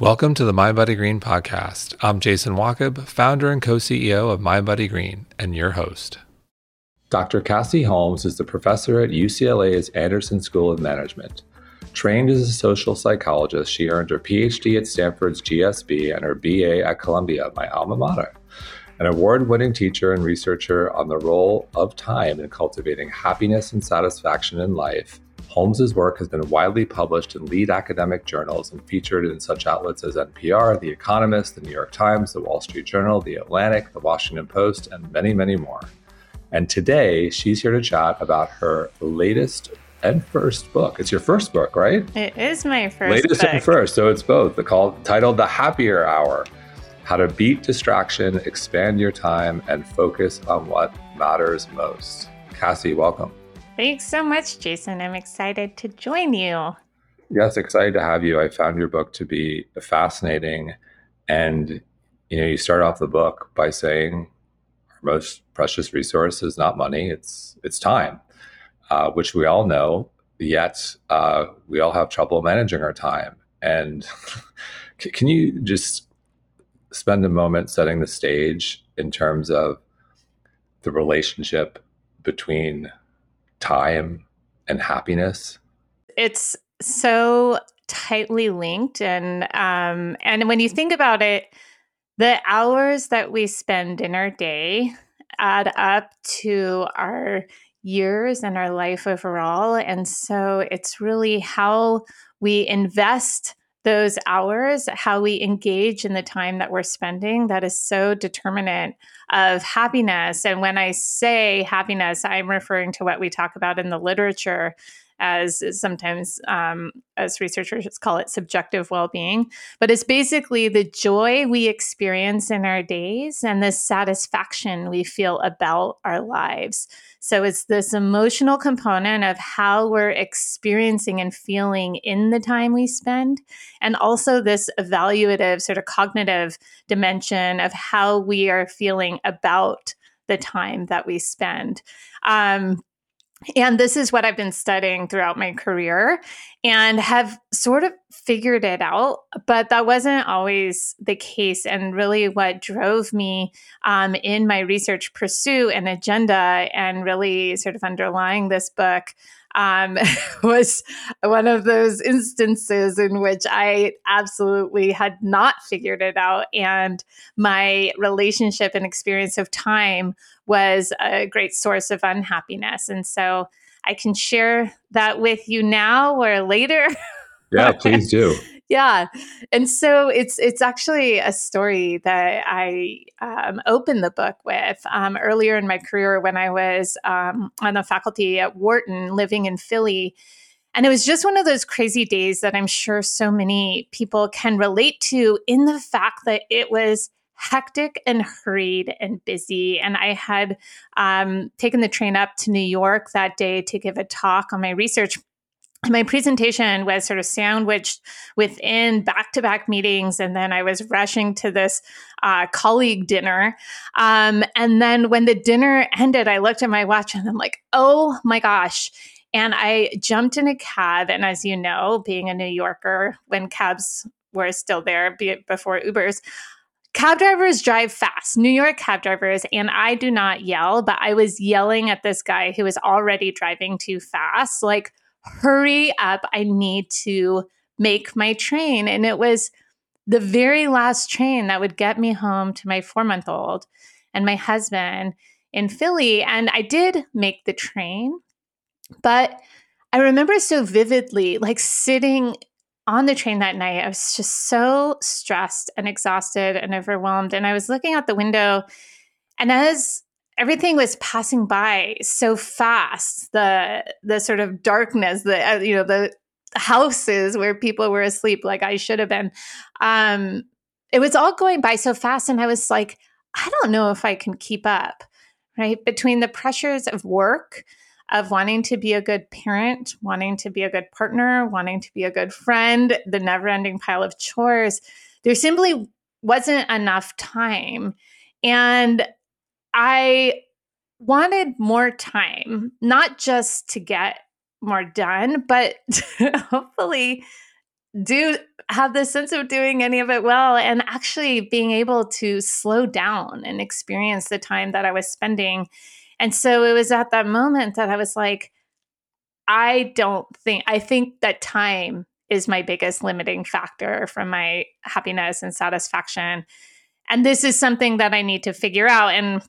Welcome to the Mind Green podcast. I'm Jason Wachob, founder and co CEO of Mind Green, and your host. Dr. Cassie Holmes is the professor at UCLA's Anderson School of Management. Trained as a social psychologist, she earned her PhD at Stanford's GSB and her BA at Columbia, my alma mater. An award winning teacher and researcher on the role of time in cultivating happiness and satisfaction in life, Holmes's work has been widely published in lead academic journals and featured in such outlets as NPR, The Economist, The New York Times, The Wall Street Journal, The Atlantic, The Washington Post, and many, many more. And today, she's here to chat about her latest and first book. It's your first book, right? It is my first. Latest book. and first, so it's both. The call titled "The Happier Hour: How to Beat Distraction, Expand Your Time, and Focus on What Matters Most." Cassie, welcome. Thanks so much, Jason. I'm excited to join you. Yes, excited to have you. I found your book to be fascinating. And, you know, you start off the book by saying our most precious resource is not money, it's it's time, uh, which we all know, yet uh, we all have trouble managing our time. And can you just spend a moment setting the stage in terms of the relationship between time and happiness? It's so tightly linked, and um, and when you think about it, the hours that we spend in our day add up to our years and our life overall, and so it's really how we invest those hours, how we engage in the time that we're spending, that is so determinant of happiness. And when I say happiness, I'm referring to what we talk about in the literature as sometimes um, as researchers call it subjective well-being but it's basically the joy we experience in our days and the satisfaction we feel about our lives so it's this emotional component of how we're experiencing and feeling in the time we spend, and also this evaluative, sort of cognitive dimension of how we are feeling about the time that we spend. Um, and this is what I've been studying throughout my career and have sort of figured it out, but that wasn't always the case. And really, what drove me um, in my research pursuit and agenda, and really sort of underlying this book, um, was one of those instances in which I absolutely had not figured it out. And my relationship and experience of time was a great source of unhappiness. And so I can share that with you now or later. Yeah, please do. Yeah and so it's it's actually a story that i um, opened the book with um, earlier in my career when i was um, on the faculty at wharton living in philly and it was just one of those crazy days that i'm sure so many people can relate to in the fact that it was hectic and hurried and busy. And I had um, taken the train up to New York that day to give a talk on my research. My presentation was sort of sandwiched within back to back meetings. And then I was rushing to this uh, colleague dinner. Um, and then when the dinner ended, I looked at my watch and I'm like, oh my gosh. And I jumped in a cab. And as you know, being a New Yorker, when cabs were still there before Ubers, cab drivers drive fast, New York cab drivers, and I do not yell, but I was yelling at this guy who was already driving too fast, like, hurry up, I need to make my train. And it was the very last train that would get me home to my four month old and my husband in Philly. And I did make the train, but I remember so vividly, like sitting on the train that night, I was just so stressed and exhausted and overwhelmed. And I was looking out the window, and as everything was passing by so fast, the the sort of darkness, the uh, you know the houses where people were asleep, like I should have been, um, it was all going by so fast, and I was like, I don't know if I can keep up, right? Between the pressures of work of wanting to be a good parent, wanting to be a good partner, wanting to be a good friend, the never ending pile of chores. There simply wasn't enough time. And I wanted more time, mm-hmm. not just to get more done, but hopefully do have the sense of doing any of it well and actually being able to slow down and experience the time that I was spending. And so it was at that moment that I was like, I don't think, I think that time is my biggest limiting factor for my happiness and satisfaction. And this is something that I need to figure out. And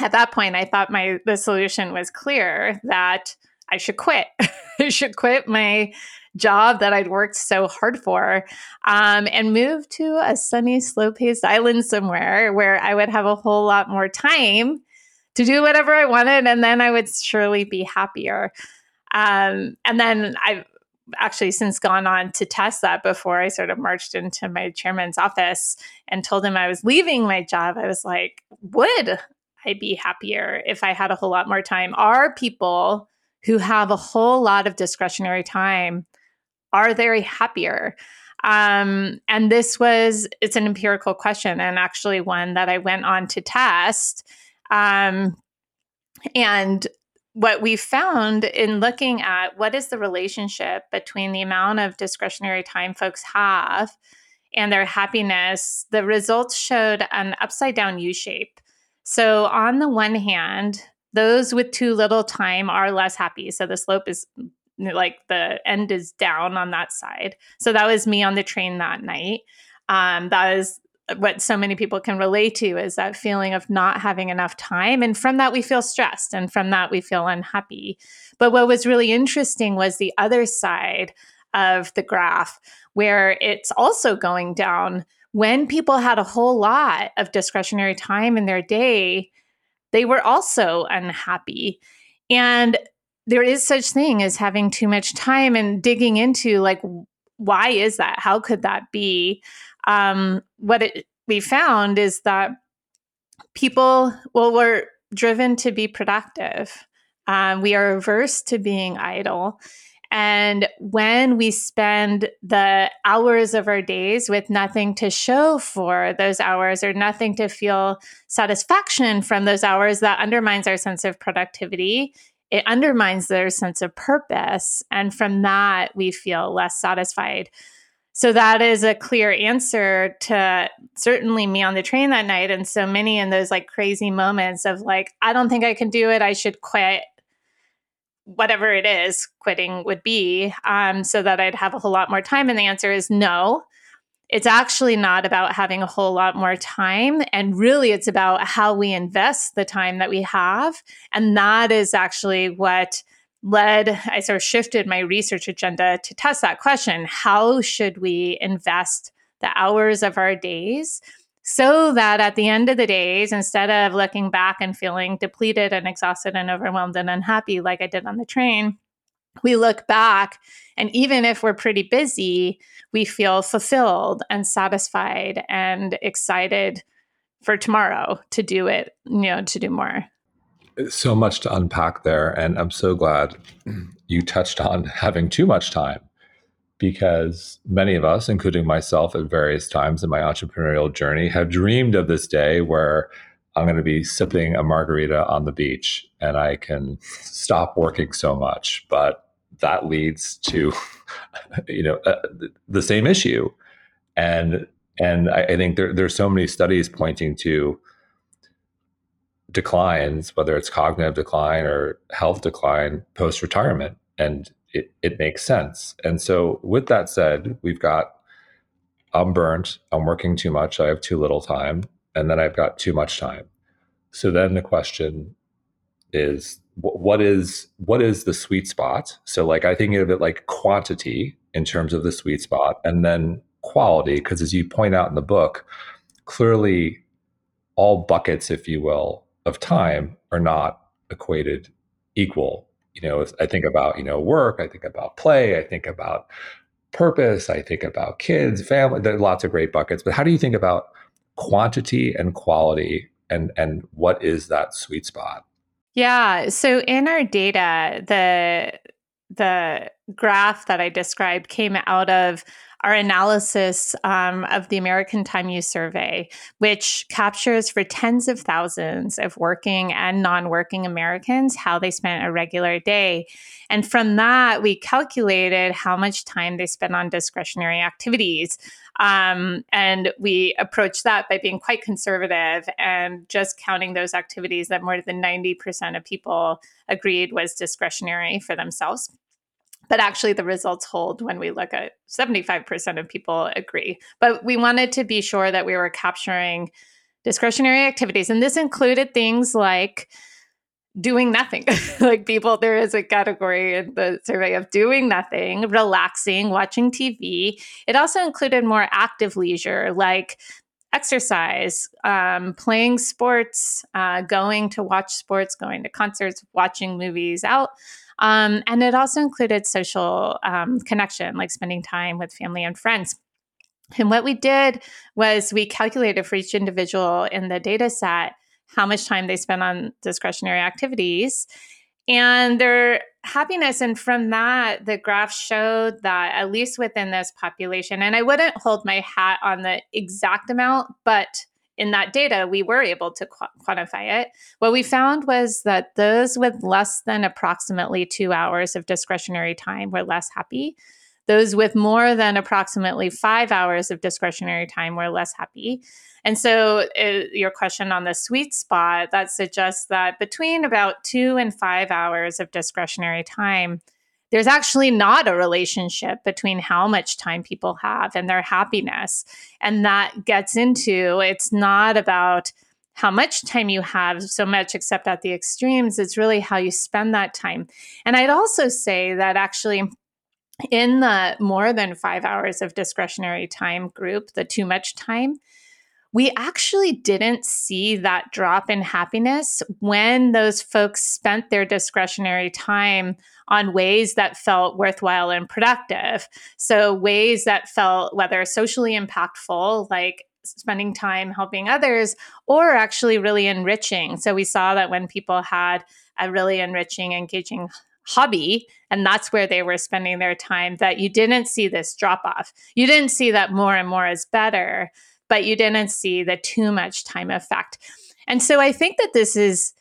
at that point, I thought my the solution was clear that I should quit. I should quit my job that I'd worked so hard for um, and move to a sunny, slow paced island somewhere where I would have a whole lot more time to do whatever I wanted. And then I would surely be happier. Um, and then I've actually since gone on to test that before I sort of marched into my chairman's office and told him I was leaving my job. I was like, would I be happier if I had a whole lot more time? Are people who have a whole lot of discretionary time are they happier? Um, and this was, it's an empirical question and actually one that I went on to test. Um, and what we found in looking at what is the relationship between the amount of discretionary time folks have and their happiness, the results showed an upside down U shape. So, on the one hand, those with too little time are less happy. So, the slope is like the end is down on that side. So that was me on the train that night. Um, that is what so many people can relate to is that feeling of not having enough time. And from that, we feel stressed. And from that, we feel unhappy. But what was really interesting was the other side of the graph, where it's also going down. When people had a whole lot of discretionary time in their day, they were also unhappy. And there is such thing as having too much time and digging into like why is that? How could that be? Um, what it, we found is that people well we're driven to be productive. Um, we are averse to being idle and when we spend the hours of our days with nothing to show for those hours or nothing to feel satisfaction from those hours, that undermines our sense of productivity it undermines their sense of purpose. And from that, we feel less satisfied. So that is a clear answer to certainly me on the train that night. And so many in those like crazy moments of like, I don't think I can do it. I should quit. Whatever it is, quitting would be, um, so that I'd have a whole lot more time. And the answer is no it's actually not about having a whole lot more time. And really, it's about how we invest the time that we have. And that is actually what led, I sort of shifted my research agenda to test that question How should we invest the hours of our days? So that at the end of the days, instead of looking back and feeling depleted and exhausted and overwhelmed and unhappy like I did on the train, we look back and even if we're pretty busy, we feel fulfilled and satisfied and excited for tomorrow to do it, you know, to do more. So much to unpack there. And I'm so glad you touched on having too much time because many of us, including myself at various times in my entrepreneurial journey, have dreamed of this day where I'm going to be sipping a margarita on the beach and I can stop working so much. But that leads to you know uh, the same issue and and I, I think there, there's so many studies pointing to declines whether it's cognitive decline or health decline post retirement and it, it makes sense. And so with that said we've got i'm burnt i'm working too much i have too little time and then i've got too much time. So then the question is what is what is the sweet spot? So like i think of it like quantity in terms of the sweet spot and then quality because as you point out in the book clearly all buckets if you will of time are not equated equal you know i think about you know work i think about play i think about purpose i think about kids family there are lots of great buckets but how do you think about quantity and quality and and what is that sweet spot yeah. So in our data, the the graph that I described came out of our analysis um, of the American Time Use Survey, which captures for tens of thousands of working and non working Americans how they spent a regular day. And from that, we calculated how much time they spent on discretionary activities. Um, and we approached that by being quite conservative and just counting those activities that more than 90% of people agreed was discretionary for themselves. But actually, the results hold when we look at 75% of people agree. But we wanted to be sure that we were capturing discretionary activities. And this included things like doing nothing. like people, there is a category in the survey of doing nothing, relaxing, watching TV. It also included more active leisure, like exercise, um, playing sports, uh, going to watch sports, going to concerts, watching movies out. Um, and it also included social um, connection, like spending time with family and friends. And what we did was we calculated for each individual in the data set how much time they spend on discretionary activities and their happiness. And from that, the graph showed that at least within this population, and I wouldn't hold my hat on the exact amount, but in that data, we were able to qu- quantify it. What we found was that those with less than approximately two hours of discretionary time were less happy. Those with more than approximately five hours of discretionary time were less happy. And so, uh, your question on the sweet spot that suggests that between about two and five hours of discretionary time, there's actually not a relationship between how much time people have and their happiness. And that gets into it's not about how much time you have so much, except at the extremes. It's really how you spend that time. And I'd also say that actually, in the more than five hours of discretionary time group, the too much time, we actually didn't see that drop in happiness when those folks spent their discretionary time on ways that felt worthwhile and productive. So, ways that felt whether socially impactful, like spending time helping others, or actually really enriching. So, we saw that when people had a really enriching, engaging hobby and that's where they were spending their time that you didn't see this drop off you didn't see that more and more is better but you didn't see the too much time effect. And so I think that this is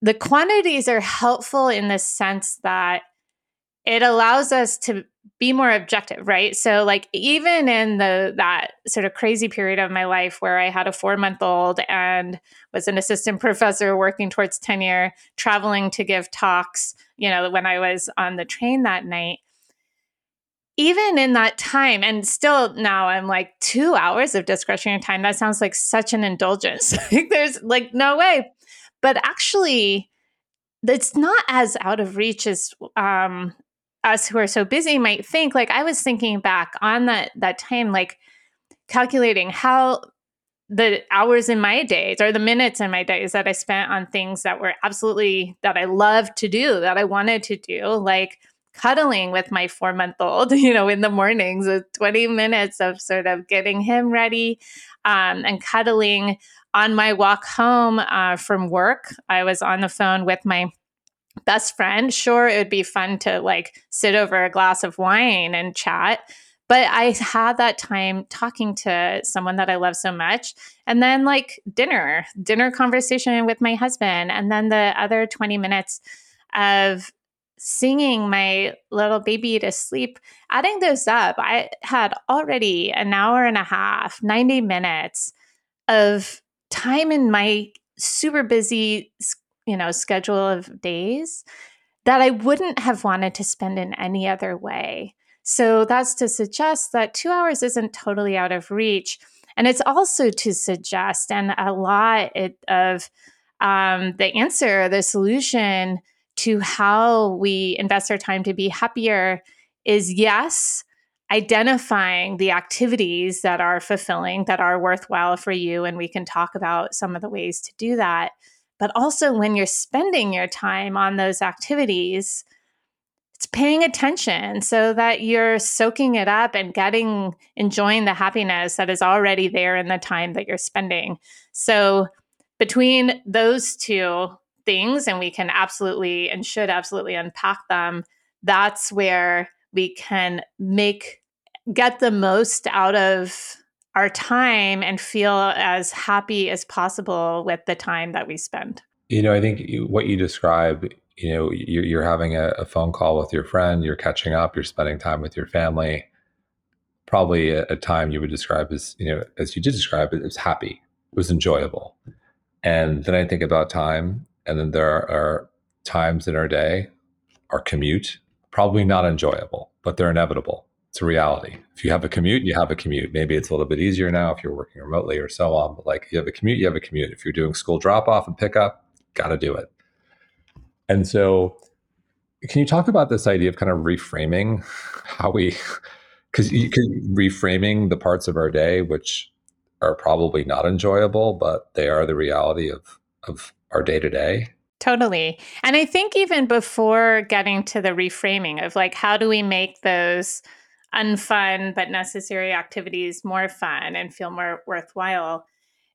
the quantities are helpful in the sense that it allows us to be more objective, right? So like even in the that sort of crazy period of my life where I had a 4-month-old and was an assistant professor working towards tenure, traveling to give talks, you know, when I was on the train that night, even in that time, and still now I'm like two hours of discretionary time. That sounds like such an indulgence. There's like no way. But actually, it's not as out of reach as um, us who are so busy might think. Like I was thinking back on that that time, like calculating how the hours in my days or the minutes in my days that I spent on things that were absolutely that I loved to do, that I wanted to do, like cuddling with my four month old, you know, in the mornings with 20 minutes of sort of getting him ready um, and cuddling on my walk home uh, from work. I was on the phone with my best friend. Sure, it would be fun to like sit over a glass of wine and chat. But I had that time talking to someone that I love so much. And then, like, dinner, dinner conversation with my husband. And then the other 20 minutes of singing my little baby to sleep, adding those up, I had already an hour and a half, 90 minutes of time in my super busy, you know, schedule of days that I wouldn't have wanted to spend in any other way. So that's to suggest that two hours isn't totally out of reach. And it's also to suggest, and a lot of um, the answer, the solution to how we invest our time to be happier is yes, identifying the activities that are fulfilling, that are worthwhile for you. And we can talk about some of the ways to do that. But also, when you're spending your time on those activities, it's paying attention so that you're soaking it up and getting, enjoying the happiness that is already there in the time that you're spending. So, between those two, things and we can absolutely and should absolutely unpack them, that's where we can make get the most out of our time and feel as happy as possible with the time that we spend. You know, I think what you describe, you know, you're, you're having a, a, phone call with your friend, you're catching up, you're spending time with your family. Probably a, a time you would describe as, you know, as you did describe it, was happy. It was enjoyable. And then I think about time, and then there are, times in our day, our commute, probably not enjoyable, but they're inevitable it's a reality. If you have a commute, you have a commute. Maybe it's a little bit easier now if you're working remotely or so on. But like, you have a commute, you have a commute. If you're doing school drop off and pickup, got to do it. And so, can you talk about this idea of kind of reframing how we, because you can reframing the parts of our day which are probably not enjoyable, but they are the reality of of our day to day. Totally. And I think even before getting to the reframing of like, how do we make those unfun but necessary activities more fun and feel more worthwhile,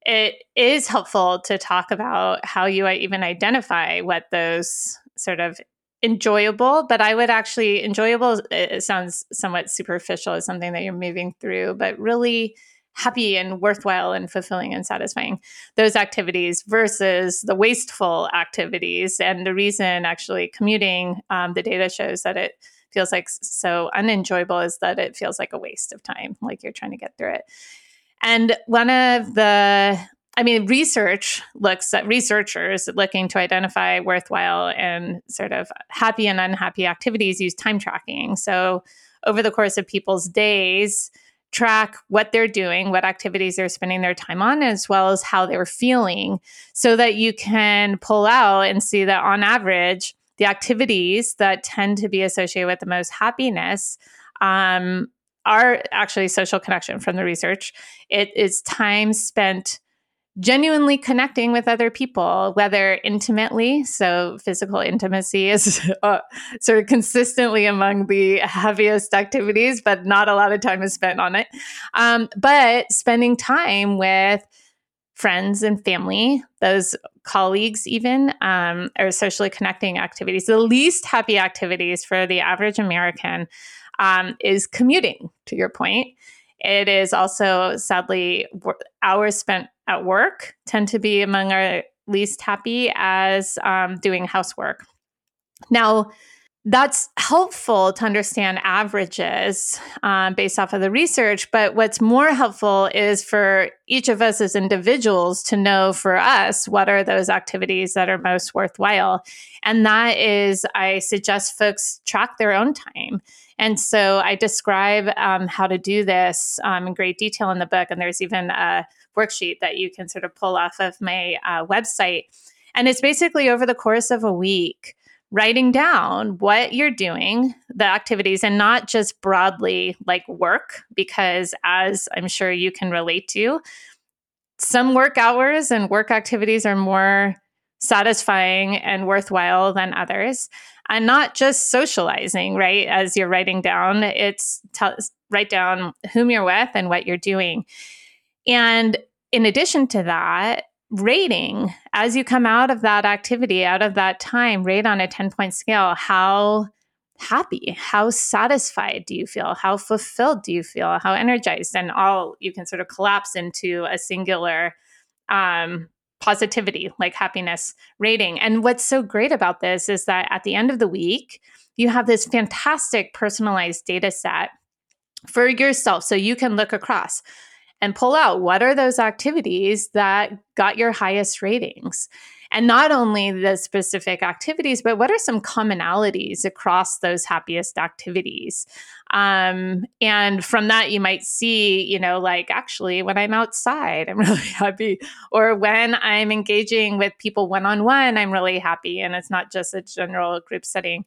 it is helpful to talk about how you uh, even identify what those sort of enjoyable, but I would actually enjoyable it sounds somewhat superficial as something that you're moving through, but really happy and worthwhile and fulfilling and satisfying those activities versus the wasteful activities. And the reason actually commuting, um, the data shows that it feels like so unenjoyable is that it feels like a waste of time, like you're trying to get through it. And one of the I mean, research looks at researchers looking to identify worthwhile and sort of happy and unhappy activities use time tracking. So, over the course of people's days, track what they're doing, what activities they're spending their time on, as well as how they're feeling, so that you can pull out and see that on average, the activities that tend to be associated with the most happiness um, are actually social connection from the research. It is time spent genuinely connecting with other people, whether intimately, so physical intimacy is uh, sort of consistently among the heaviest activities, but not a lot of time is spent on it. Um, but spending time with friends and family, those colleagues, even, um, or socially connecting activities. The least happy activities for the average American um, is commuting, to your point. It is also sadly hours spent at work tend to be among our least happy as um, doing housework. Now, that's helpful to understand averages um, based off of the research. But what's more helpful is for each of us as individuals to know for us what are those activities that are most worthwhile. And that is, I suggest folks track their own time. And so I describe um, how to do this um, in great detail in the book. And there's even a worksheet that you can sort of pull off of my uh, website. And it's basically over the course of a week writing down what you're doing, the activities, and not just broadly like work, because as I'm sure you can relate to, some work hours and work activities are more satisfying and worthwhile than others. And not just socializing, right? As you're writing down, it's tell, write down whom you're with and what you're doing. And in addition to that, rating as you come out of that activity, out of that time, rate on a 10 point scale how happy, how satisfied do you feel, how fulfilled do you feel, how energized, and all you can sort of collapse into a singular um, positivity, like happiness rating. And what's so great about this is that at the end of the week, you have this fantastic personalized data set for yourself so you can look across and pull out what are those activities that got your highest ratings. And not only the specific activities but what are some commonalities across those happiest activities? Um, and from that you might see you know like actually when i'm outside i'm really happy. Or when i'm engaging with people one-on-one i'm really happy and it's not just a general group setting.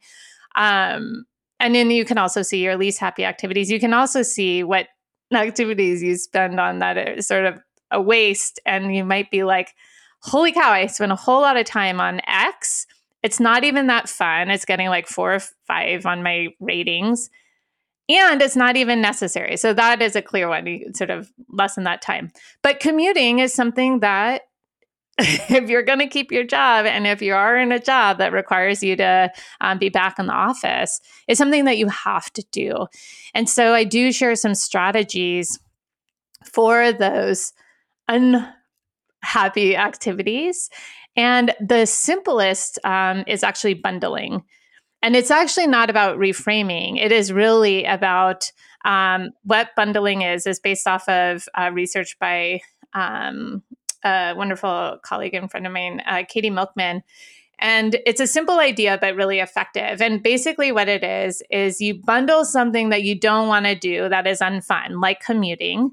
Um, and then you can also see your least happy activities. You can also see what activities you spend on that are sort of a waste and you might be like holy cow i spent a whole lot of time on x. It's not even that fun. It's getting like four or five on my ratings and it's not even necessary. So that is a clear one. You sort of lessen that time. But commuting is something that if you're going to keep your job and if you are in a job that requires you to um, be back in the office, it's something that you have to do. And so I do share some strategies for those unhappy activities. And the simplest um, is actually bundling. And it's actually not about reframing, it is really about um, what bundling is, is based off of uh, research by um, a wonderful colleague and friend of mine, uh, Katy Milkman. And it's a simple idea, but really effective. And basically, what it is, is you bundle something that you don't want to do that is unfun, like commuting,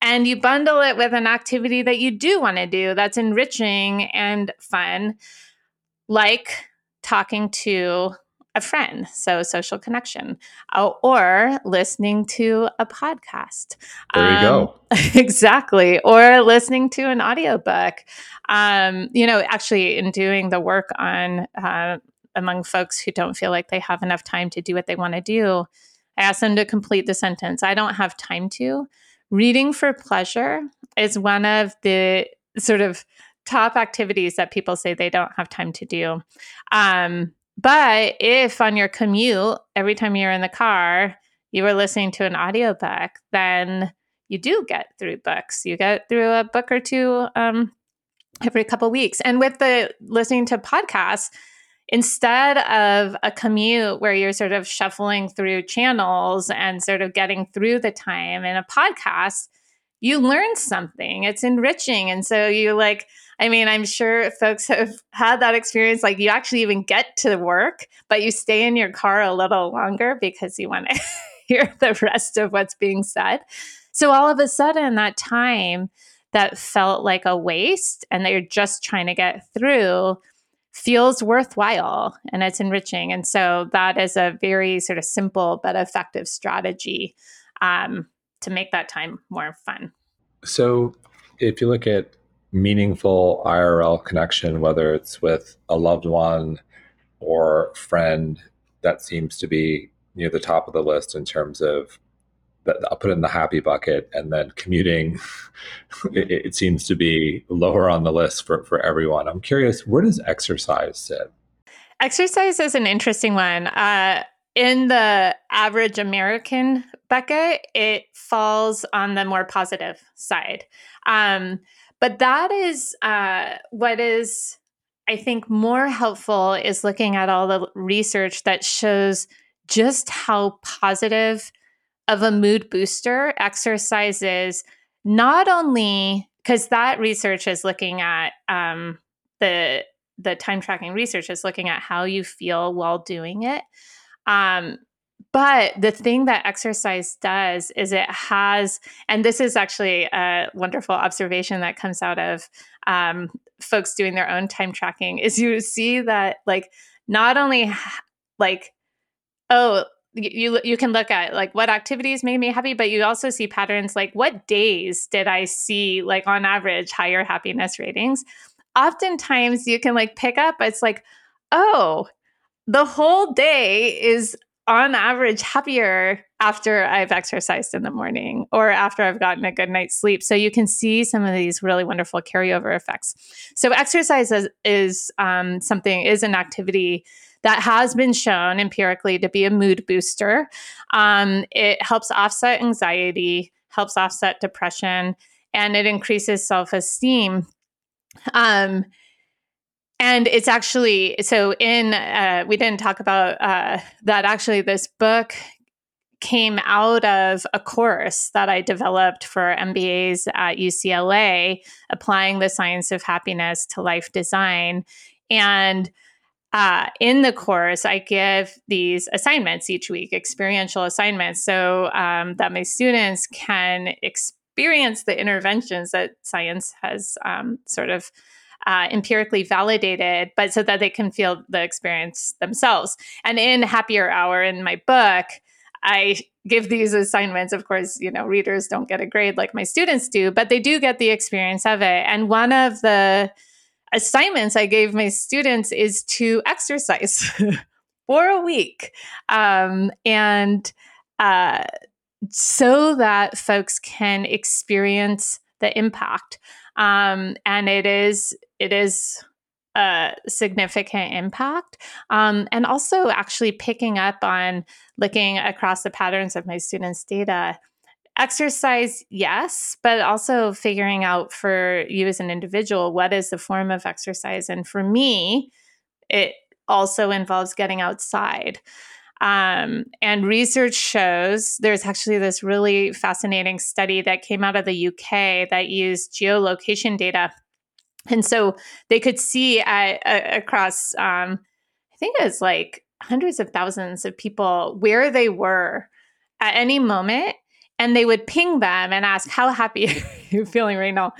and you bundle it with an activity that you do want to do that's enriching and fun, like talking to a friend, so social connection, uh, or listening to a podcast. There you um, go. exactly. Or listening to an audiobook. Um, you know, actually, in doing the work on uh, among folks who don't feel like they have enough time to do what they want to do, I ask them to complete the sentence I don't have time to. Reading for pleasure is one of the sort of top activities that people say they don't have time to do. Um, but if on your commute, every time you're in the car, you were listening to an audiobook, then you do get through books. You get through a book or two um, every couple weeks. And with the listening to podcasts, instead of a commute where you're sort of shuffling through channels and sort of getting through the time in a podcast, you learn something. It's enriching. And so you like, I mean, I'm sure folks have had that experience. Like you actually even get to work, but you stay in your car a little longer because you want to hear the rest of what's being said. So all of a sudden, that time that felt like a waste and that you're just trying to get through feels worthwhile and it's enriching. And so that is a very sort of simple but effective strategy um, to make that time more fun. So if you look at meaningful IRL connection, whether it's with a loved one or friend, that seems to be near the top of the list in terms of that I'll put it in the happy bucket and then commuting it, it, seems to be lower on the list for, for everyone. I'm curious, where does exercise sit? Exercise is an interesting one. Uh, in the average American bucket, it falls on the more positive side. Um, but that is uh, what is, I think, more helpful is looking at all the research that shows just how positive of a mood booster exercise is, not only because that research is looking at um, the the time tracking research is looking at how you feel while doing it um, but the thing that exercise does is it has, and this is actually a wonderful observation that comes out of um, folks doing their own time tracking, is you see that like not only like oh you you can look at like what activities made me happy but you also see patterns like what days did i see like on average higher happiness ratings? Oftentimes you can like pick up it's like oh the whole day is on average happier after I've exercised in the morning or after I've gotten a good night's sleep. So you can see some of these really wonderful carryover effects. So exercise is, is um, something is an activity that has been shown empirically to be a mood booster. Um, it helps offset anxiety, helps offset depression, and it increases self esteem. Um, and it's actually so in uh, we didn't talk about uh, that actually this book came out of a course that i developed for mbas at ucla applying the science of happiness to life design. And uh, in the course i give these assignments each week experiential assignments. So um, that my students can experience the interventions that science has um, sort of uh, empirically validated, but so that they can feel the experience themselves. And in Happier Hour in my book, I give these assignments. Of course, you know, readers don't get a grade like my students do, but they do get the experience of it. And one of the assignments I gave my students is to exercise for a week. Um, and uh, so that folks can experience the impact. Um, and it is it is a significant impact. Um, and also actually picking up on looking across the patterns of my students' data. Exercise, yes, but also figuring out for you as an individual what is the form of exercise. And for me, it also involves getting outside. Um, and research shows there's actually this really fascinating study that came out of the UK that used geolocation data and so they could see at, at, across, um, I think it was like hundreds of thousands of people where they were at any moment. And they would ping them and ask, How happy are you feeling right now?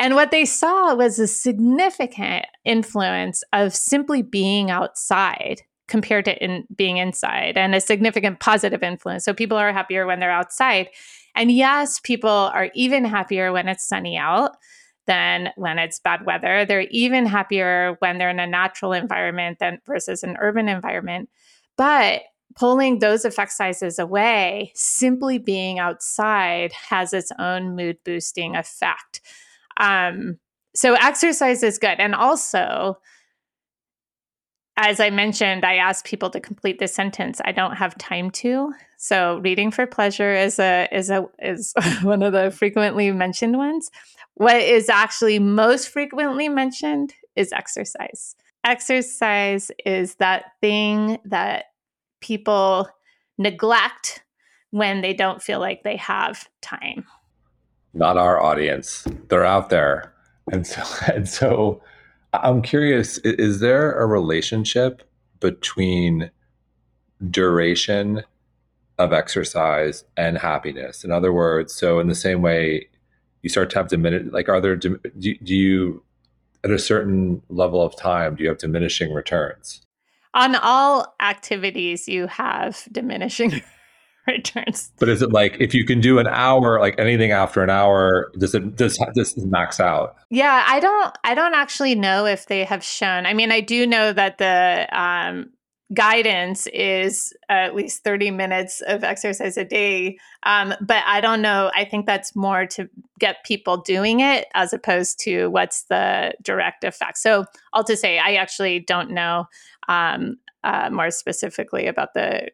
And what they saw was a significant influence of simply being outside compared to in being inside and a significant positive influence. So people are happier when they're outside. And yes, people are even happier when it's sunny out than when it's bad weather. They're even happier when they're in a natural environment than versus an urban environment. But pulling those effect sizes away, simply being outside has its own mood boosting effect. Um, so exercise is good. And also, as I mentioned, I ask people to complete this sentence. I don't have time to. So reading for pleasure is a is a is one of the frequently mentioned ones. What is actually most frequently mentioned is exercise. Exercise is that thing that people neglect when they don't feel like they have time. Not our audience. They're out there. And so and so I'm curious is there a relationship between duration of exercise and happiness? In other words, so in the same way you start to have diminished like are there do, do you at a certain level of time do you have diminishing returns on all activities you have diminishing returns but is it like if you can do an hour like anything after an hour does it does this max out yeah i don't i don't actually know if they have shown i mean i do know that the um guidance is at least 30 minutes of exercise a day. Um, but I don't know. I think that's more to get people doing it as opposed to what's the direct effect. So I'll just say I actually don't know um, uh, more specifically about the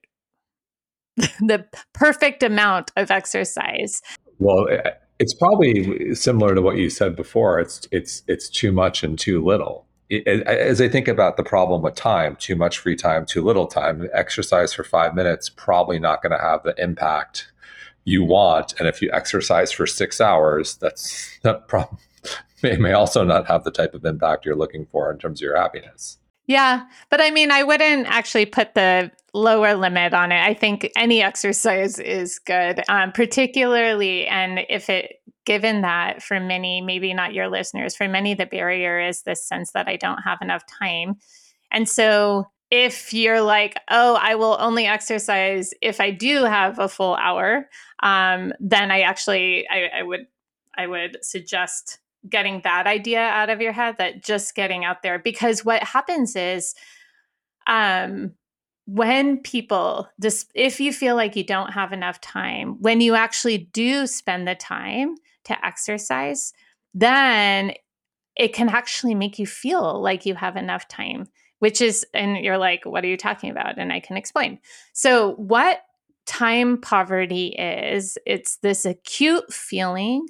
the perfect amount of exercise. Well, eh, it's probably similar to what you said before. It's it's it's too much and too little as I think about the problem with time, too much free time, too little time, exercise for five minutes probably not going to have the impact you want. And if you exercise for six hours, that's that problem may, may also not have the type of impact you're looking for in terms of your happiness. Yeah, but I mean, I wouldn't actually put the lower limit on it. I think any exercise is good, um, particularly, and if it given that for many, maybe not your listeners, for many, the barrier is this sense that I don't have enough time. And so if you're like, oh, I will only exercise if I do have a full hour, um, then I actually I, I would I would suggest getting that idea out of your head that just getting out there because what happens is um when people just if you feel like you don't have enough time when you actually do spend the time to exercise, then it can actually make you feel like you have enough time, which is, and you're like, what are you talking about? And I can explain. So, what time poverty is, it's this acute feeling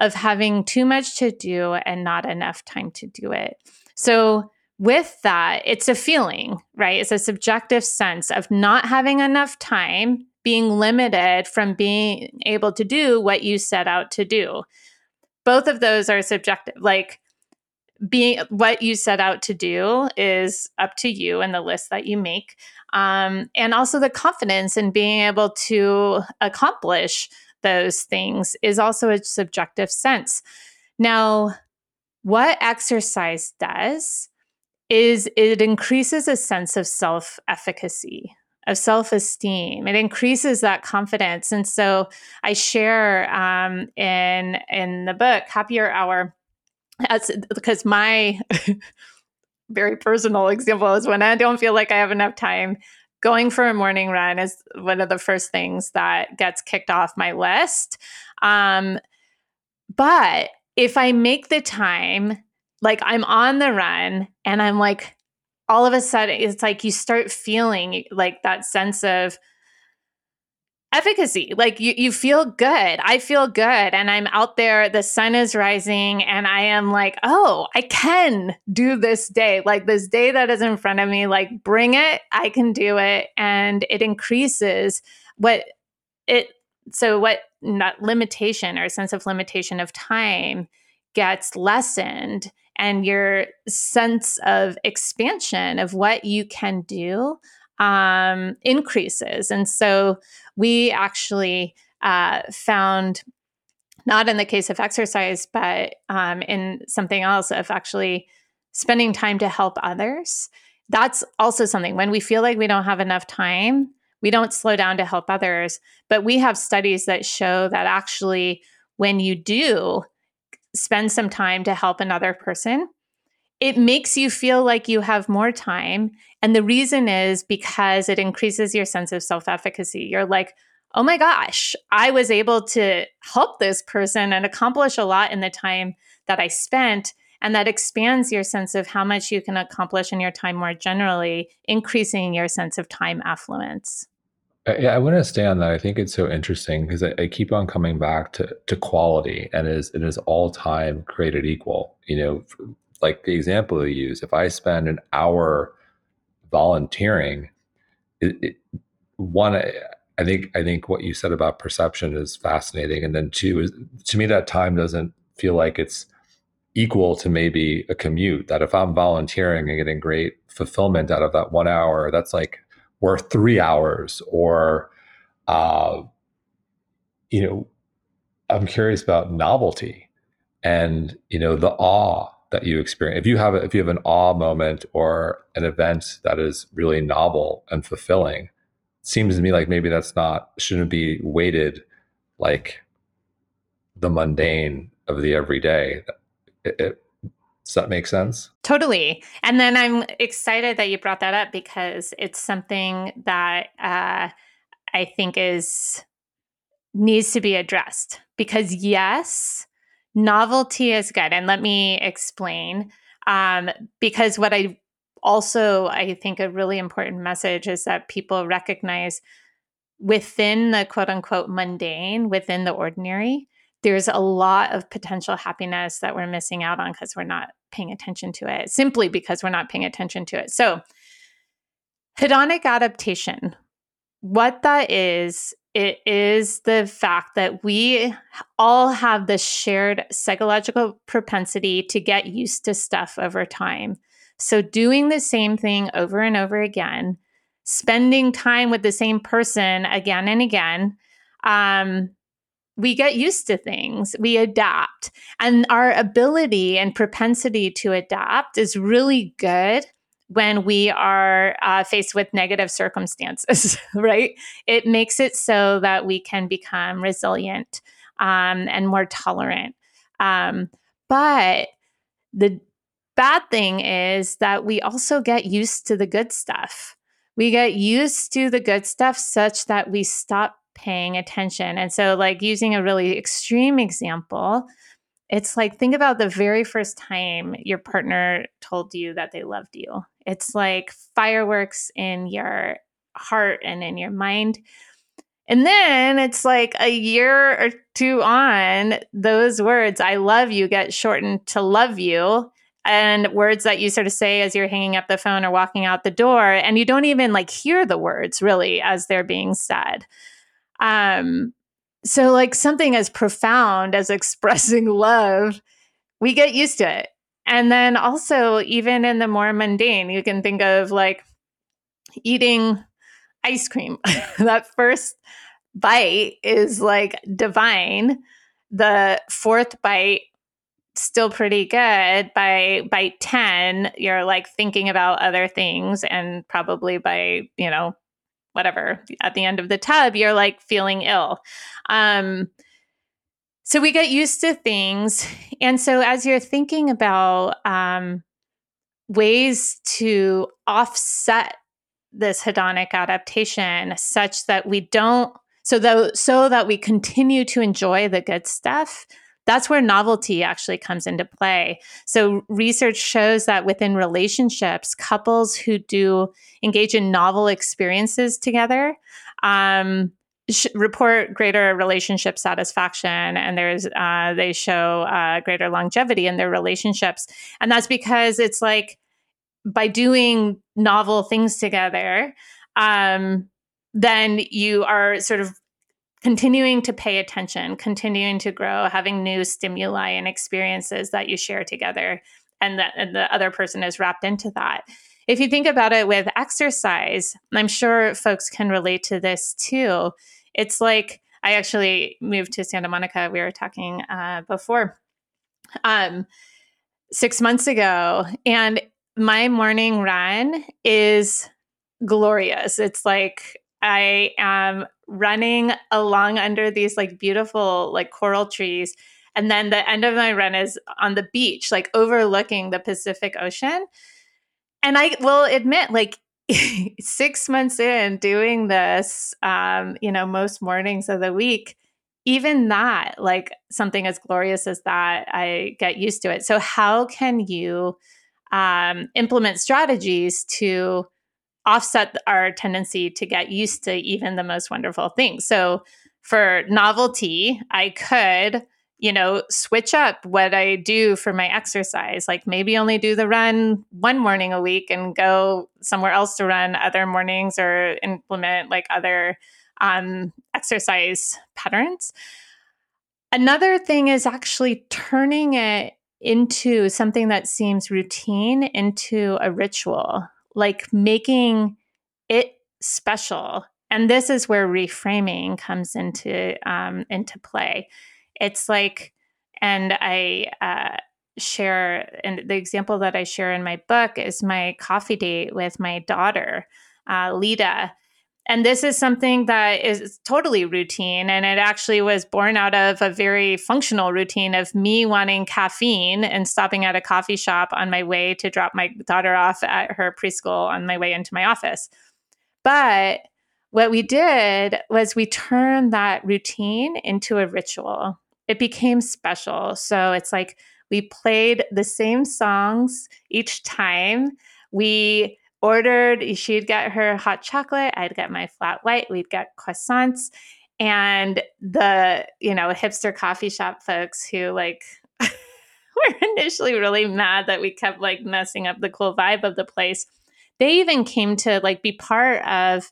of having too much to do and not enough time to do it. So, with that, it's a feeling, right? It's a subjective sense of not having enough time being limited from being able to do what you set out to do. Both of those are subjective. Like being what you set out to do is up to you and the list that you make. Um, and also the confidence in being able to accomplish those things is also a subjective sense. Now, what exercise does is it increases a sense of self efficacy of self esteem. It increases that confidence. And so I share um, in in the book Happier Hour, as because my very personal example is when I don't feel like I have enough time. Going for a morning run is one of the first things that gets kicked off my list. Um, but if I make the time, like I'm on the run and I'm like, all of a sudden, it's like you start feeling like that sense of, efficacy. Like you, you feel good. I feel good. And I'm out there, the sun is rising, and I am like, oh, I can do this day. Like this day that is in front of me, like bring it. I can do it. And it increases what it, so what not limitation or sense of limitation of time gets lessened and your sense of expansion of what you can do um, increases. And so we actually uh, found, not in the case of exercise, but um, in something else of actually spending time to help others. That's also something when we feel like we don't have enough time, we don't slow down to help others. But we have studies that show that actually, when you do spend some time to help another person, it makes you feel like you have more time. And the reason is because it increases your sense of self efficacy. You're like, oh my gosh, I was able to help this person and accomplish a lot in the time that I spent. And that expands your sense of how much you can accomplish in your time more generally, increasing your sense of time affluence. Yeah, I want to stay on that. I think it's so interesting because I, I, keep on coming back to, to quality and is it is all time created equal. You know, like the example you use, if I spend an hour volunteering, it, it, one, I think I think what you said about perception is fascinating, and then two is to me that time doesn't feel like it's equal to maybe a commute. That if I'm volunteering and getting great fulfillment out of that one hour, that's like worth three hours. Or, uh, you know, I'm curious about novelty and you know the awe that you experience if you have if you have an awe moment or an event that is really novel and fulfilling seems to me like maybe that's not shouldn't be weighted like the mundane of the everyday it, it, does that make sense totally and then i'm excited that you brought that up because it's something that uh, i think is needs to be addressed because yes novelty is good. And let me explain. Um, because what I also, I think a really important message is that people recognize within the quote unquote mundane, within the ordinary, there's a lot of potential happiness that we're missing out on because we're not paying attention to it, simply because we're not paying attention to it. So, hedonic adaptation, what that is, it is the fact that we all have this shared psychological propensity to get used to stuff over time. So, doing the same thing over and over again, spending time with the same person again and again, um, we get used to things, we adapt. And our ability and propensity to adapt is really good when we are uh, faced with negative circumstances, right? It makes it so that we can become resilient um, and more tolerant. Um, but the bad thing is that we also get used to the good stuff. We get used to the good stuff such that we stop paying attention. And so, like using a really extreme example, it's like think about the very first time your partner told you that they loved you it's like fireworks in your heart and in your mind. And then it's like a year or two on, those words, I love you, get shortened to love you. And words that you sort of say as you're hanging up the phone or walking out the door. And you don't even like hear the words really as they're being said. Um, so, like something as profound as expressing love, we get used to it. And then also, even in the more mundane, you can think of like eating ice cream. that first bite is like divine. The fourth bite, still pretty good. By bite 10, you're like thinking about other things. And probably by, you know, whatever, at the end of the tub, you're like feeling ill. Um, so we get used to things. And so as you're thinking about um, ways to offset this hedonic adaptation such that we don't so though so that we continue to enjoy the good stuff that's where novelty actually comes into play. So, research shows that within relationships, couples who do engage in novel experiences together um, sh- report greater relationship satisfaction, and there's uh, they show uh, greater longevity in their relationships, and that's because it's like by doing novel things together. Um, then you are sort of continuing to pay attention, continuing to grow, having new stimuli and experiences that you share together, and that and the other person is wrapped into that. If you think about it with exercise, I'm sure folks can relate to this too. It's like I actually moved to Santa Monica. We were talking uh, before, um, six months ago, and my morning run is glorious. It's like I am running along under these like beautiful like coral trees. And then the end of my run is on the beach, like overlooking the Pacific Ocean. And I will admit, like six months in doing this, um, you know, most mornings of the week, even that, like something as glorious as that, I get used to it. So, how can you um, implement strategies to offset our tendency to get used to even the most wonderful things. So for novelty, I could, you know, switch up what I do for my exercise. Like maybe only do the run one morning a week and go somewhere else to run other mornings or implement like other um, exercise patterns. Another thing is actually turning it into something that seems routine into a ritual like making it special. And this is where reframing comes into um, into play. It's like, and I uh, share, and the example that I share in my book is my coffee date with my daughter, uh, Lita. And this is something that is totally routine. And it actually was born out of a very functional routine of me wanting caffeine and stopping at a coffee shop on my way to drop my daughter off at her preschool on my way into my office. But what we did was we turned that routine into a ritual. It became special. So it's like we played the same songs each time. We ordered, she'd get her hot chocolate, I'd get my flat white, we'd get croissants. And the, you know, hipster coffee shop folks who like were initially really mad that we kept like messing up the cool vibe of the place, they even came to like be part of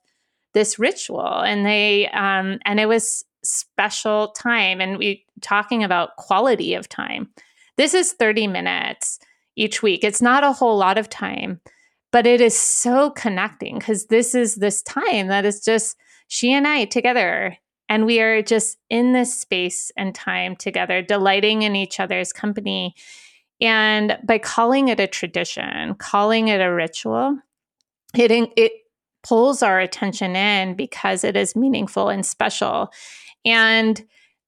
this ritual and they um and it was special time and we talking about quality of time this is 30 minutes each week it's not a whole lot of time but it is so connecting because this is this time that is just she and I together. And we are just in this space and time together, delighting in each other's company. And by calling it a tradition, calling it a ritual, it, it pulls our attention in because it is meaningful and special. And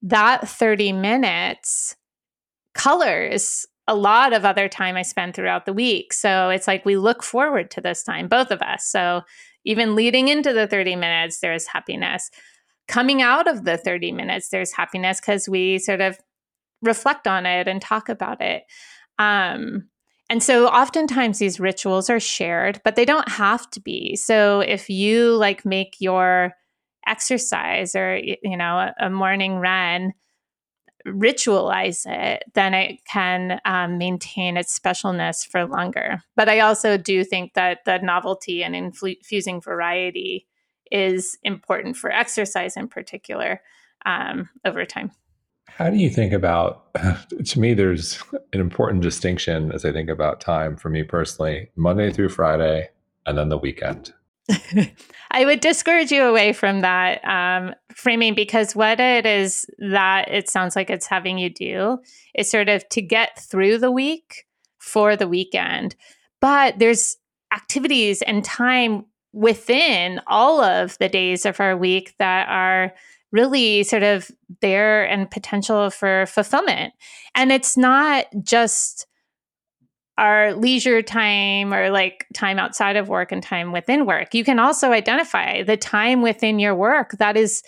that 30 minutes colors a lot of other time I spend throughout the week. So it's like we look forward to this time, both of us. So even leading into the 30 minutes, there's happiness. Coming out of the 30 minutes, there's happiness because we sort of reflect on it and talk about it. Um, and so oftentimes these rituals are shared, but they don't have to be. So if you like make your exercise or, you know, a morning run, ritualize it, then it can um, maintain its specialness for longer. But I also do think that the novelty and infusing variety is important for exercise in particular um, over time. How do you think about, to me, there's an important distinction as I think about time for me personally Monday through Friday, and then the weekend. I would discourage you away from that um, framing because what it is that it sounds like it's having you do is sort of to get through the week for the weekend. But there's activities and time within all of the days of our week that are really sort of there and potential for fulfillment. And it's not just our leisure time or like time outside of work and time within work. You can also identify the time within your work that is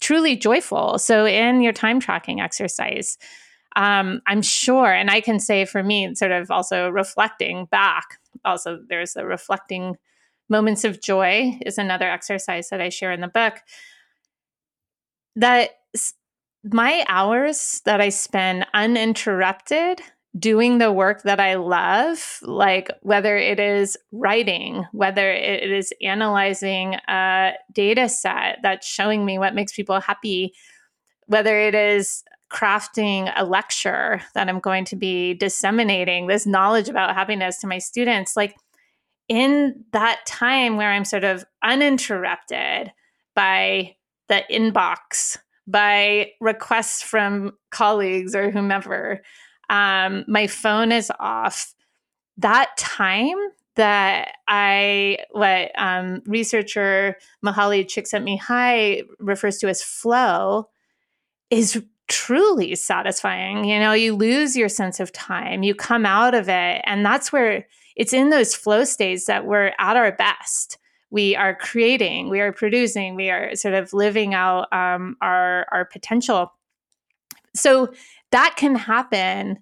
truly joyful. So, in your time tracking exercise, um, I'm sure, and I can say for me, sort of also reflecting back, also there's the reflecting moments of joy is another exercise that I share in the book. That my hours that I spend uninterrupted doing the work that I love, like whether it is writing, whether it is analyzing a data set that's showing me what makes people happy, whether it is crafting a lecture that I'm going to be disseminating this knowledge about happiness to my students, like in that time where I'm sort of uninterrupted by the inbox, by requests from colleagues or whomever, um, my phone is off. That time that I, what um, researcher Mihaly Csikszentmihalyi refers to as flow, is truly satisfying. You know, you lose your sense of time, you come out of it. And that's where it's in those flow states that we're at our best. We are creating, we are producing, we are sort of living out um, our, our potential. So that can happen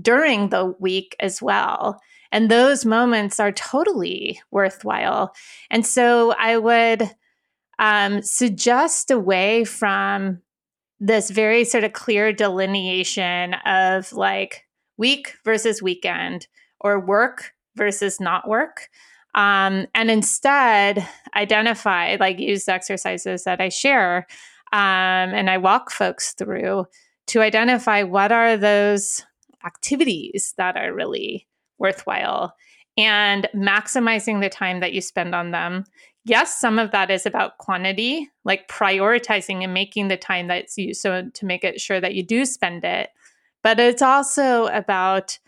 during the week as well. And those moments are totally worthwhile. And so I would um, suggest away from this very sort of clear delineation of like week versus weekend or work versus not work. Um, and instead identify, like, use the exercises that I share um, and I walk folks through to identify what are those activities that are really worthwhile and maximizing the time that you spend on them yes, some of that is about quantity, like prioritizing and making the time that's you so to make it sure that you do spend it. But it's also about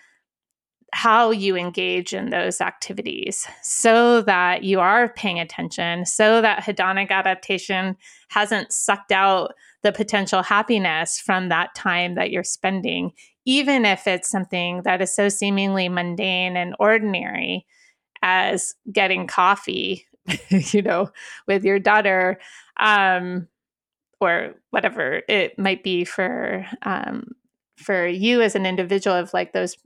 how you engage in those activities so that you are paying attention, so that hedonic adaptation hasn't sucked out the potential happiness from that time that you're spending, even if it's something that is so seemingly mundane and ordinary as getting coffee you know, with your daughter, um, or whatever it might be for um, for you as an individual of like those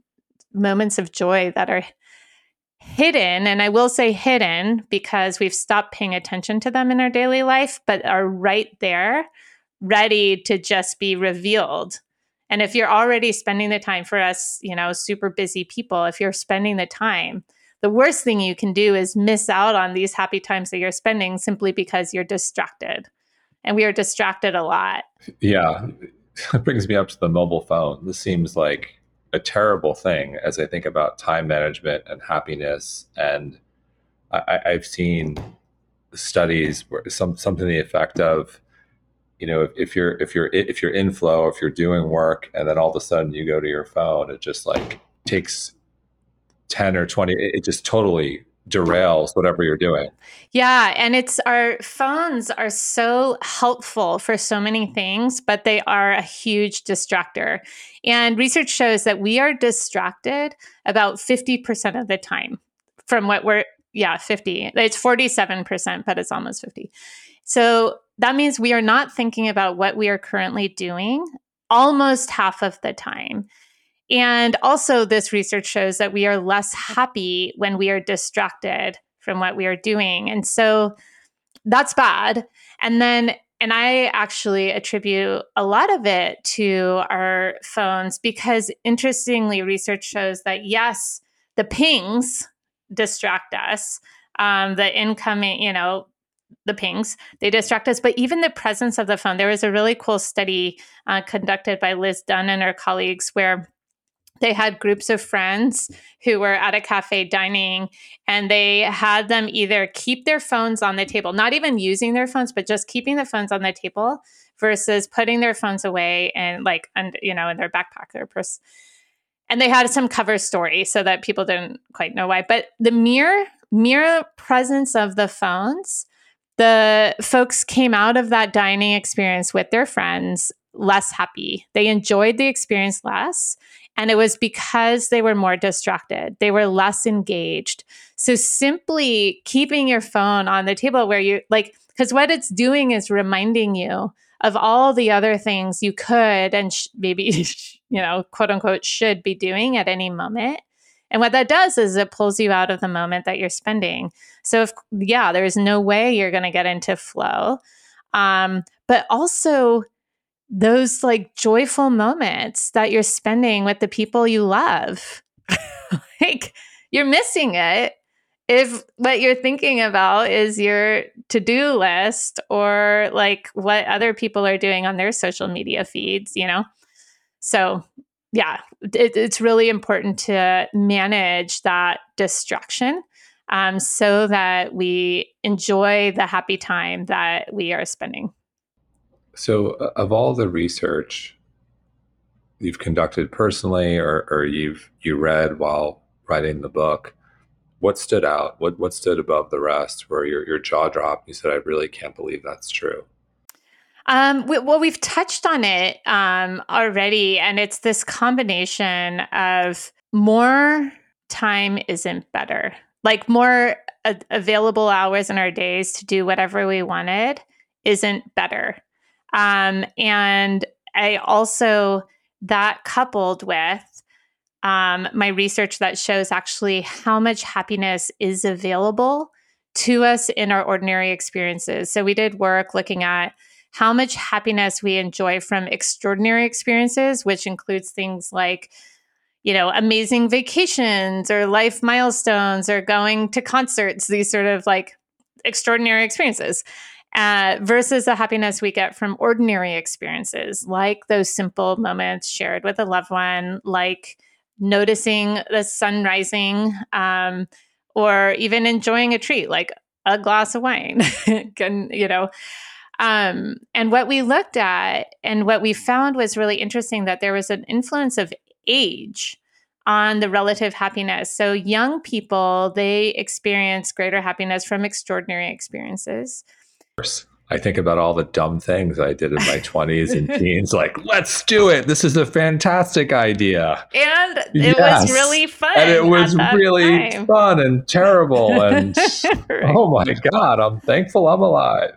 moments of joy that are hidden and i will say hidden because we've stopped paying attention to them in our daily life but are right there ready to just be revealed and if you're already spending the time for us you know super busy people if you're spending the time the worst thing you can do is miss out on these happy times that you're spending simply because you're distracted. And we are distracted a lot. Yeah. It brings me up to the mobile phone. This seems like a terrible thing as I think about time management and happiness. And I, have seen studies where some something the effect of, you know, if, if you're if you're if you're in flow, if you're doing work, and then all of a sudden you go to your phone, it just like takes 10 or 20 it just totally derails whatever you're doing. Yeah, and it's our phones are so helpful for so many things, but they are a huge distractor. And research shows that we are distracted about 50% of the time from what we're yeah, 50. It's 47%, but it's almost 50. So that means we are not thinking about what we are currently doing almost half of the time. And also, this research shows that we are less happy when we are distracted from what we are doing. And so that's bad. And then, and I actually attribute a lot of it to our phones because interestingly, research shows that yes, the pings distract us. Um, the incoming, you know, the pings they distract us but even the presence of the phone there was a really cool study uh, conducted by liz dunn and her colleagues where they had groups of friends who were at a cafe dining and they had them either keep their phones on the table, not even using their phones, but just keeping the phones on the table versus putting their phones away and like, and you know, in their backpack, their purse. And they had some cover story so that people didn't quite know why. But the mere, mere presence of the phones, the folks came out of that dining experience with their friends less happy. They enjoyed the experience less and it was because they were more distracted, they were less engaged. So simply keeping your phone on the table where you like, because what it's doing is reminding you of all the other things you could and sh- maybe, you know, quote unquote, should be doing at any moment. And what that does is it pulls you out of the moment that you're spending. So, if, yeah, there's no way you're going to get into flow. Um, but also, those like joyful moments that you're spending with the people you love, like you're missing it if what you're thinking about is your to-do list or like what other people are doing on their social media feeds you know? So yeah it, it's really important to manage that distraction um, so that we enjoy the happy time that we are spending. So of all the research you've conducted personally or, or you've you read while writing the book what stood out? What what stood above the rest? Where your your jaw dropped? You said, "I really can't believe that's true." Um, we, well, we've touched on it um, already, and it's this combination of more time isn't better, like more a- available hours in our days to do whatever we wanted isn't better. Um, and I also that coupled with um, my research that shows actually how much happiness is available to us in our ordinary experiences. So we did work looking at how much happiness we enjoy from extraordinary experiences, which includes things like, you know, amazing vacations or life milestones or going to concerts, these sort of like extraordinary experiences. Uh, versus the happiness we get from ordinary experiences, like those simple moments shared with a loved one, like noticing the sun rising um, or even enjoying a treat like a glass of wine can you know um, and what we looked at and what we found was really interesting that there was an influence of age on the relative happiness. So young people they experience greater happiness from extraordinary experiences I think about all the dumb things I did in my 20s and teens, like, let's do oh. it. This is a fantastic idea. And it yes. was really fun. And it was really time. fun and terrible. And right. oh my God, I'm thankful I'm alive.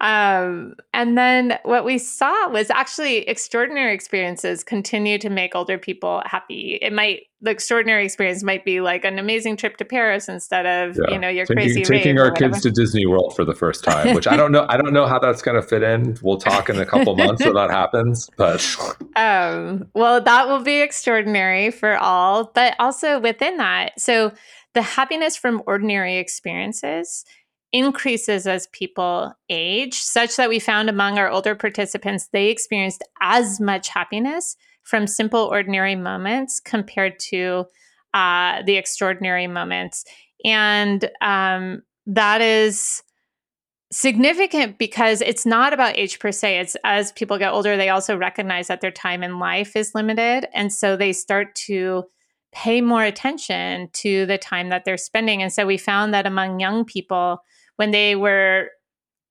Um, and then what we saw was actually extraordinary experiences continue to make older people happy. It might the extraordinary experience might be like an amazing trip to Paris instead of yeah. you know your taking, crazy taking our kids to Disney World for the first time, which I don't know. I don't know how that's going to fit in. We'll talk in a couple months when that happens, but um, well, that will be extraordinary for all, but also within that, so the happiness from ordinary experiences increases as people age, such that we found among our older participants, they experienced as much happiness from simple, ordinary moments compared to uh, the extraordinary moments. And um, that is significant because it's not about age per se. It's as people get older, they also recognize that their time in life is limited. And so they start to pay more attention to the time that they're spending. And so we found that among young people, when they were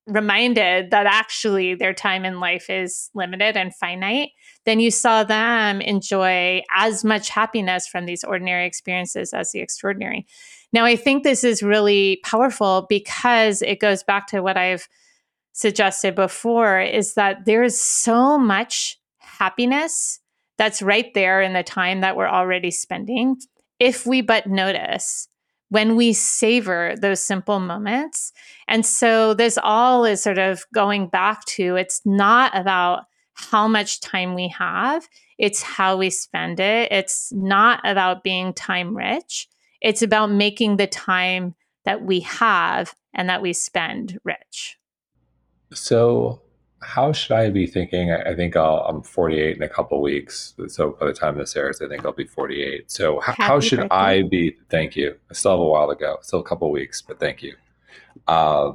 reminded that actually their time in life is limited and finite, then you saw them enjoy as much happiness from these ordinary experiences as the extraordinary. Now, I think this is really powerful because it goes back to what I've suggested before is that there is so much happiness that's right there in the time that we're already spending if we but notice when we savor those simple moments. And so this all is sort of going back to it's not about how much time we have, it's how we spend it. It's not about being time rich, it's about making the time that we have and that we spend rich. So, how should I be thinking? I, think i am 48 in a couple weeks. So by the time this airs, I think I'll be 48. So h- how should birthday. I be? Thank you. I still have a while to go. Still a couple weeks, but thank you. Uh,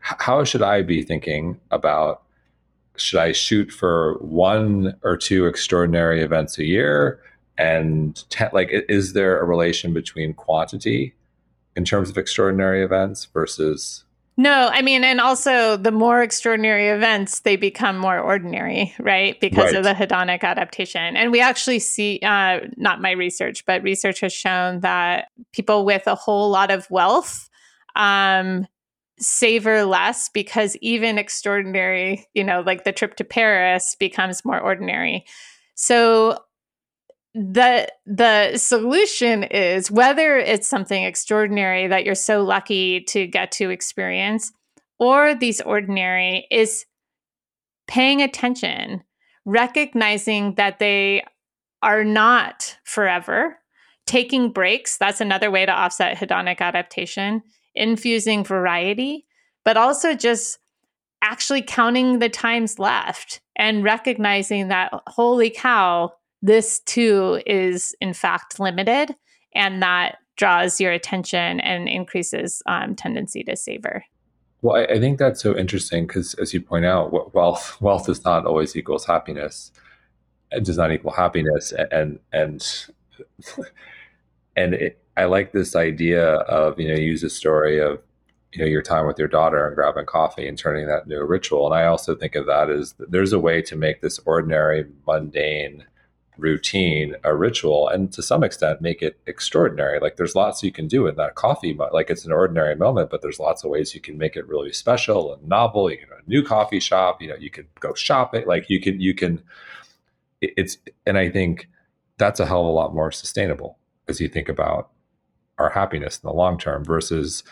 how should I be thinking about? Should I shoot for one or two extraordinary events a year? And te- like, is there a relation between quantity in terms of extraordinary events versus no, I mean, and also the more extraordinary events, they become more ordinary, right? Because right. of the hedonic adaptation. And we actually see, uh, not my research, but research has shown that people with a whole lot of wealth um, savor less because even extraordinary, you know, like the trip to Paris becomes more ordinary. So the the solution is whether it's something extraordinary that you're so lucky to get to experience or these ordinary is paying attention recognizing that they are not forever taking breaks that's another way to offset hedonic adaptation infusing variety but also just actually counting the times left and recognizing that holy cow this too is in fact limited and that draws your attention and increases um, tendency to savor. Well I, I think that's so interesting because as you point out wealth wealth does not always equals happiness it does not equal happiness and and and it, i like this idea of you know use a story of you know your time with your daughter and grabbing coffee and turning that into a ritual and i also think of that as there's a way to make this ordinary mundane routine a ritual and to some extent make it extraordinary. Like there's lots you can do in that coffee like it's an ordinary moment but there's lots of ways you can make it really special and novel. You can a new coffee shop you know you can go shopping like you can you can it's and i think that's a hell of a lot more sustainable as you think about our happiness in the long term versus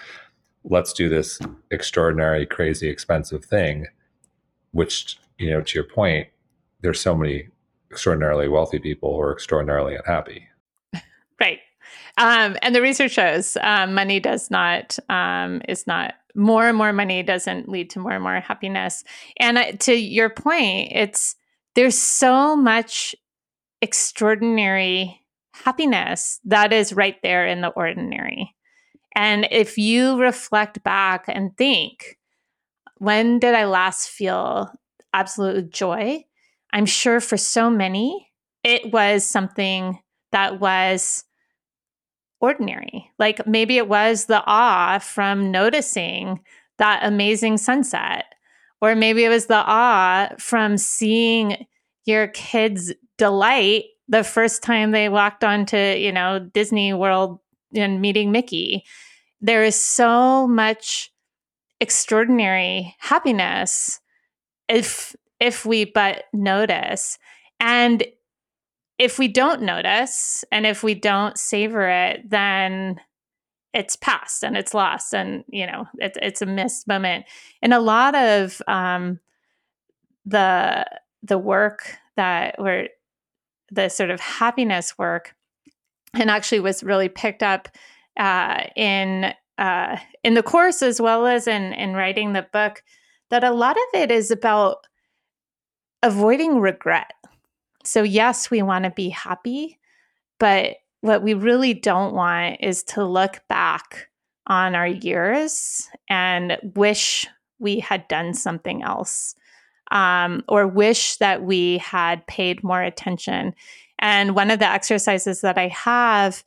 let's do this extraordinary crazy expensive thing which you know to your point there's so many extraordinarily wealthy people are extraordinarily unhappy. Right. Um, and the research shows um, money does not um, is not more and more money doesn't lead to more and more happiness. And uh, to your point, it's there's so much extraordinary happiness that is right there in the ordinary. And if you reflect back and think, when did I last feel absolute joy? I'm sure for so many, it was something that was ordinary. Like maybe it was the awe from noticing that amazing sunset, or maybe it was the awe from seeing your kids' delight the first time they walked onto, you know, Disney World and meeting Mickey. There is so much extraordinary happiness if if we but notice. And if we don't notice and if we don't savor it, then it's past and it's lost and you know it's it's a missed moment and a lot of um the the work that were the sort of happiness work and actually was really picked up uh, in uh, in the course as well as in in writing the book that a lot of it is about avoiding regret. So, yes, we want to be happy, but what we really don't want is to look back on our years and wish we had done something else um, or wish that we had paid more attention. And one of the exercises that I have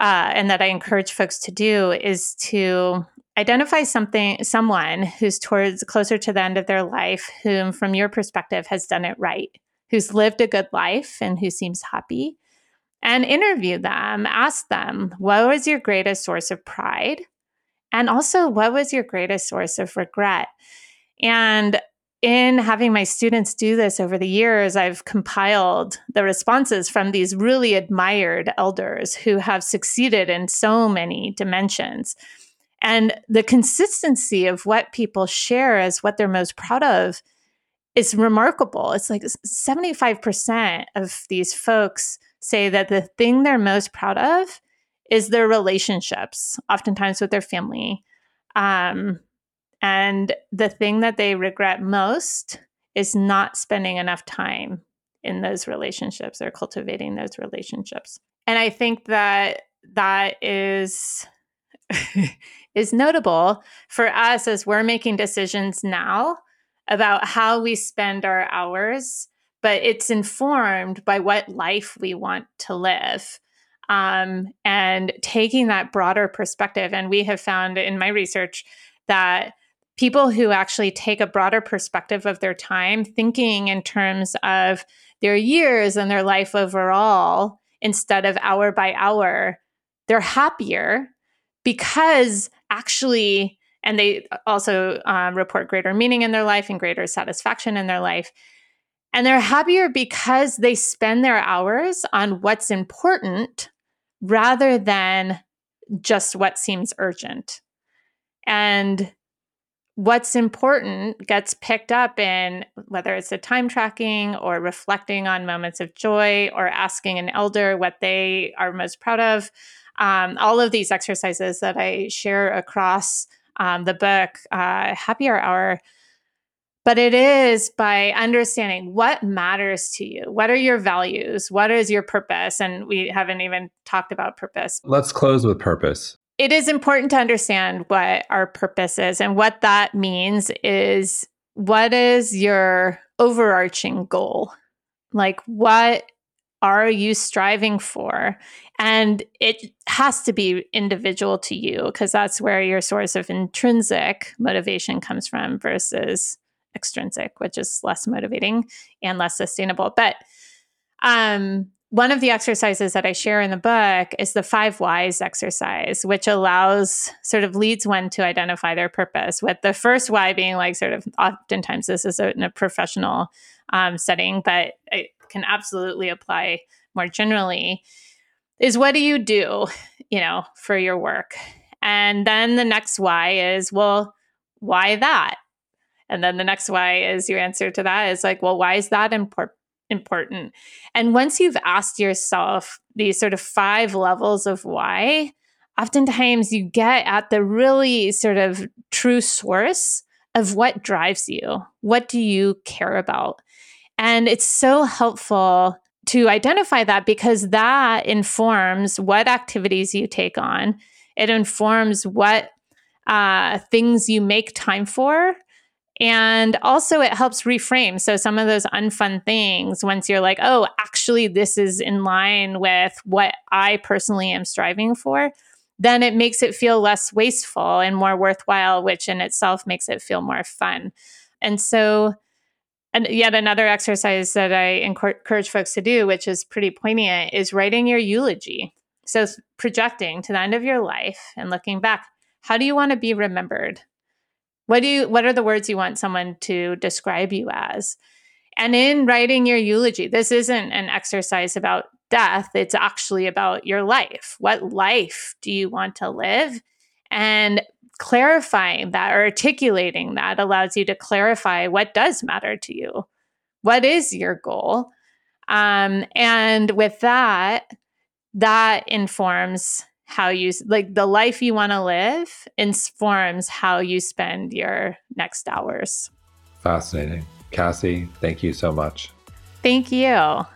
uh, and that I encourage folks to do is to identify something someone who's towards closer to the end of their life whom from your perspective has done it right who's lived a good life and who seems happy and interview them ask them what was your greatest source of pride and also what was your greatest source of regret and in having my students do this over the years, I've compiled the responses from these really admired elders who have succeeded in so many dimensions. And the consistency of what people share as what they're most proud of is remarkable. It's like 75% of these folks say that the thing they're most proud of is their relationships, oftentimes with their family. Um, and the thing that they regret most is not spending enough time in those relationships or cultivating those relationships. And I think that that is is notable for us as we're making decisions now about how we spend our hours, but it's informed by what life we want to live. Um, and taking that broader perspective. And we have found in my research that people who actually take a broader perspective of their time, thinking in terms of their years and their life overall instead of hour by hour, they're happier because actually and they also uh, report greater meaning in their life and greater satisfaction in their life. And they're happier because they spend their hours on what's important rather than just what seems urgent. And what's important gets picked up in whether it's a time tracking or reflecting on moments of joy or asking an elder what they are most proud of. Um, all of these exercises that I share across um, the book, uh, Happier Hour. But it is by understanding what matters to you. What are your values? What is your purpose? And we haven't even talked about purpose. Let's close with purpose it is important to understand what our purpose is. And what that means is what is your overarching goal? Like, what are you striving for? And it has to be individual to you because that's where your source of intrinsic motivation comes from versus extrinsic, which is less motivating and less sustainable. But um, one of the exercises that I share in the book is the five whys exercise, which allows sort of leads one to identify their purpose. With the first why being like sort of oftentimes this is in a professional um, setting, but it can absolutely apply more generally. Is what do you do, you know, for your work? And then the next why is, well, why that? And then the next why is your answer to that is like, well, why is that important? important. And once you've asked yourself these sort of five levels of why, oftentimes you get at the really sort of true source of what drives you. What do you care about? And it's so helpful to identify that because that informs what activities you take on. It informs what uh, things you make time for and also, it helps reframe. So, some of those unfun things, once you're like, oh, actually, this is in line with what I personally am striving for, then it makes it feel less wasteful and more worthwhile, which in itself makes it feel more fun. And so, and yet another exercise that I encourage folks to do, which is pretty poignant, is writing your eulogy. So, projecting to the end of your life and looking back, how do you want to be remembered? What do you what are the words you want someone to describe you as? And in writing your eulogy, this isn't an exercise about death, it's actually about your life. What life do you want to live? And clarifying that or articulating that allows you to clarify what does matter to you. What is your goal? Um, and with that, that informs how you like the life you want to live informs how you spend your next hours. Fascinating. Cassie, thank you so much. Thank you.